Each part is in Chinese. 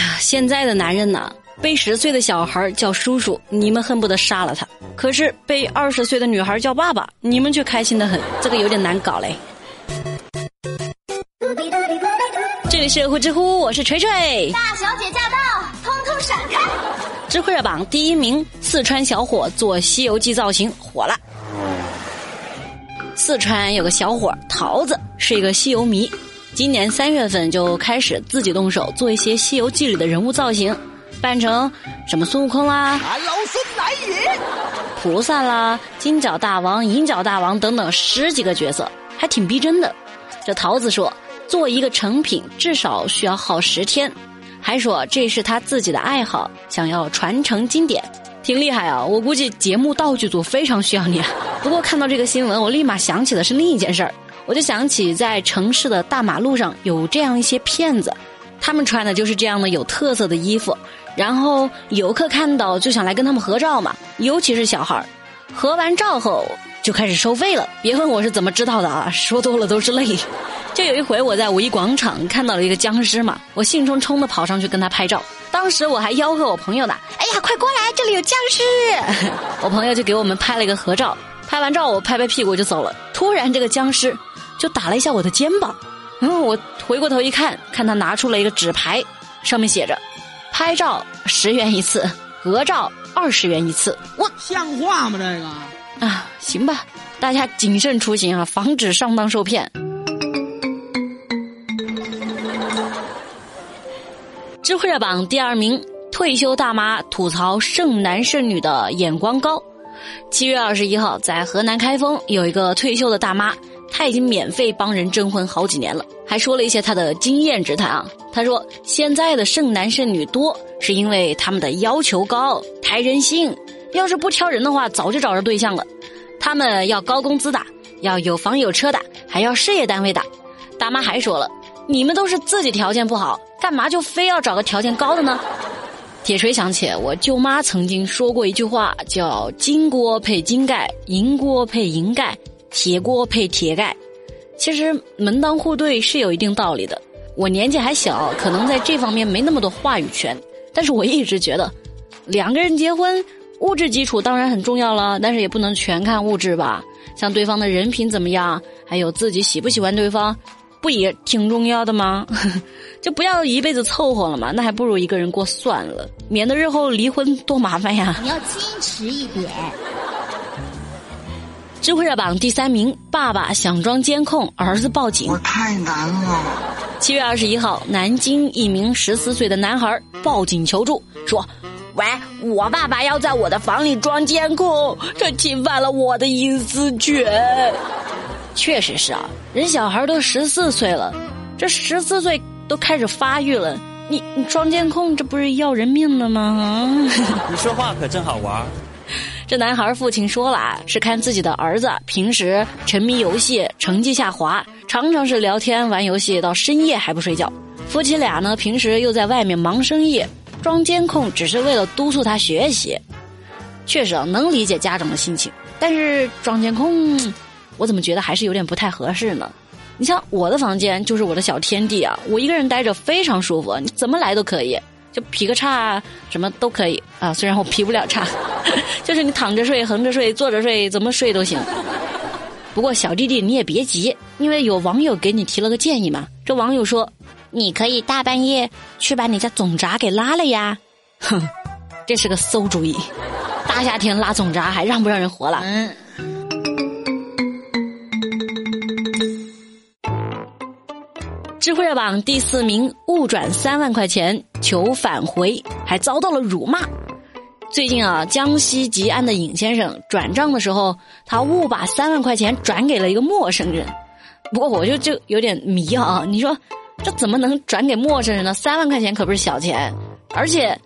呀，现在的男人呐，被十岁的小孩叫叔叔，你们恨不得杀了他；可是被二十岁的女孩叫爸爸，你们却开心的很，这个有点难搞嘞。这里是呼知乎，我是锤锤。大小姐驾到，通通闪开！知乎热榜第一名，四川小伙做《西游记》造型火了。四川有个小伙桃子，是一个西游迷。今年三月份就开始自己动手做一些《西游记》里的人物造型，扮成什么孙悟空啦、俺老孙来也！菩萨啦、金角大王、银角大王等等十几个角色，还挺逼真的。这桃子说，做一个成品至少需要耗十天，还说这是他自己的爱好，想要传承经典，挺厉害啊！我估计节目道具组非常需要你。不过看到这个新闻，我立马想起的是另一件事儿。我就想起在城市的大马路上有这样一些骗子，他们穿的就是这样的有特色的衣服，然后游客看到就想来跟他们合照嘛，尤其是小孩儿，合完照后就开始收费了。别问我是怎么知道的啊，说多了都是泪。就有一回我在五一广场看到了一个僵尸嘛，我兴冲冲的跑上去跟他拍照，当时我还吆喝我朋友呢，哎呀，快过来，这里有僵尸！我朋友就给我们拍了一个合照，拍完照我拍拍屁股就走了。突然这个僵尸。就打了一下我的肩膀，然后我回过头一看，看他拿出了一个纸牌，上面写着：“拍照十元一次，合照二十元一次。”我像话吗？这个啊，行吧，大家谨慎出行啊，防止上当受骗。知乎热榜第二名，退休大妈吐槽剩男剩女的眼光高。七月二十一号，在河南开封有一个退休的大妈。他已经免费帮人征婚好几年了，还说了一些他的经验之谈啊。他说现在的剩男剩女多，是因为他们的要求高，抬人性。要是不挑人的话，早就找着对象了。他们要高工资的，要有房有车的，还要事业单位的。大妈还说了，你们都是自己条件不好，干嘛就非要找个条件高的呢？铁锤想起我舅妈曾经说过一句话，叫“金锅配金盖，银锅配银盖”。铁锅配铁盖，其实门当户对是有一定道理的。我年纪还小，可能在这方面没那么多话语权，但是我一直觉得，两个人结婚，物质基础当然很重要了，但是也不能全看物质吧。像对方的人品怎么样，还有自己喜不喜欢对方，不也挺重要的吗？就不要一辈子凑合了嘛，那还不如一个人过算了，免得日后离婚多麻烦呀。你要矜持一点。知乎热榜第三名，爸爸想装监控，儿子报警。我太难了。七月二十一号，南京一名十四岁的男孩报警求助，说：“喂，我爸爸要在我的房里装监控，这侵犯了我的隐私权。”确实是啊，人小孩都十四岁了，这十四岁都开始发育了，你你装监控，这不是要人命了吗？你说话可真好玩。这男孩父亲说了，是看自己的儿子平时沉迷游戏，成绩下滑，常常是聊天玩游戏到深夜还不睡觉。夫妻俩呢，平时又在外面忙生意，装监控只是为了督促他学习。确实啊，能理解家长的心情，但是装监控，我怎么觉得还是有点不太合适呢？你像我的房间就是我的小天地啊，我一个人待着非常舒服，你怎么来都可以。就劈个叉，什么都可以啊！虽然我劈不了叉，就是你躺着睡、横着睡、坐着睡，怎么睡都行。不过小弟弟你也别急，因为有网友给你提了个建议嘛。这网友说，你可以大半夜去把你家总闸给拉了呀。哼，这是个馊主意，大夏天拉总闸还让不让人活了？嗯。智慧热榜第四名，误转三万块钱求返回，还遭到了辱骂。最近啊，江西吉安的尹先生转账的时候，他误把三万块钱转给了一个陌生人。不过我就就有点迷啊，你说这怎么能转给陌生人呢？三万块钱可不是小钱，而且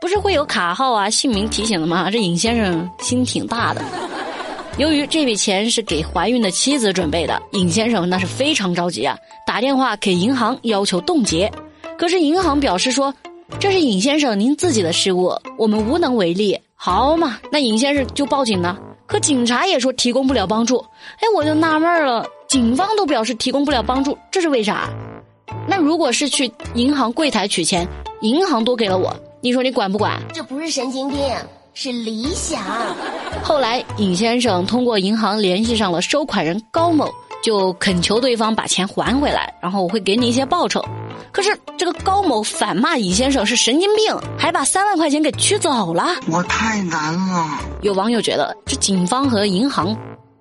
不是会有卡号啊、姓名提醒的吗？这尹先生心挺大的。由于这笔钱是给怀孕的妻子准备的，尹先生那是非常着急啊，打电话给银行要求冻结。可是银行表示说，这是尹先生您自己的失误，我们无能为力。好嘛，那尹先生就报警了。可警察也说提供不了帮助。哎，我就纳闷了，警方都表示提供不了帮助，这是为啥？那如果是去银行柜台取钱，银行多给了我，你说你管不管？这不是神经病，是理想。后来尹先生通过银行联系上了收款人高某，就恳求对方把钱还回来，然后我会给你一些报酬。可是这个高某反骂尹先生是神经病，还把三万块钱给取走了。我太难了。有网友觉得这警方和银行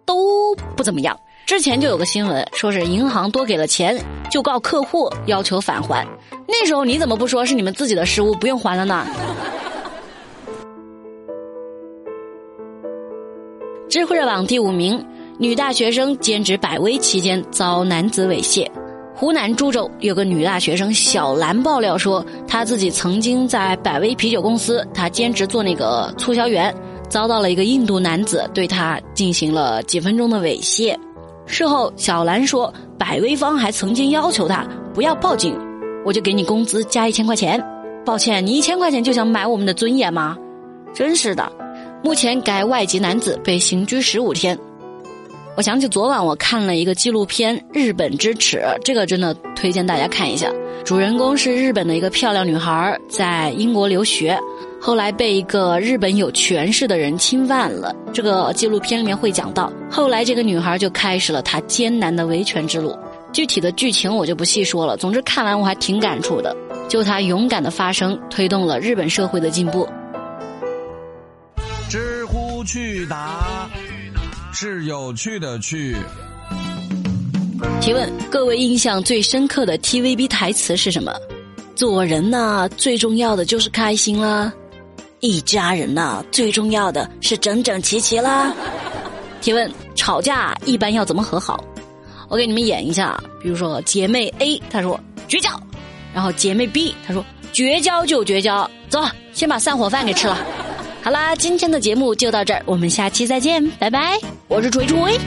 都不怎么样。之前就有个新闻，说是银行多给了钱，就告客户要求返还。那时候你怎么不说是你们自己的失误，不用还了呢？知乎热榜第五名，女大学生兼职百威期间遭男子猥亵。湖南株洲有个女大学生小兰爆料说，她自己曾经在百威啤酒公司，她兼职做那个促销员，遭到了一个印度男子对她进行了几分钟的猥亵。事后，小兰说，百威方还曾经要求她不要报警，我就给你工资加一千块钱。抱歉，你一千块钱就想买我们的尊严吗？真是的。目前，该外籍男子被刑拘十五天。我想起昨晚我看了一个纪录片《日本之耻》，这个真的推荐大家看一下。主人公是日本的一个漂亮女孩，在英国留学。后来被一个日本有权势的人侵犯了。这个纪录片里面会讲到，后来这个女孩就开始了她艰难的维权之路。具体的剧情我就不细说了。总之看完我还挺感触的。就她勇敢的发声，推动了日本社会的进步。知乎趣答是有趣的趣。提问：各位印象最深刻的 TVB 台词是什么？做人呐，最重要的就是开心啦。一家人呐，最重要的是整整齐齐啦。提问：吵架一般要怎么和好？我给你们演一下，比如说姐妹 A 她说绝交，然后姐妹 B 她说绝交就绝交，走，先把散伙饭给吃了。好啦，今天的节目就到这儿，我们下期再见，拜拜。我是锤锤。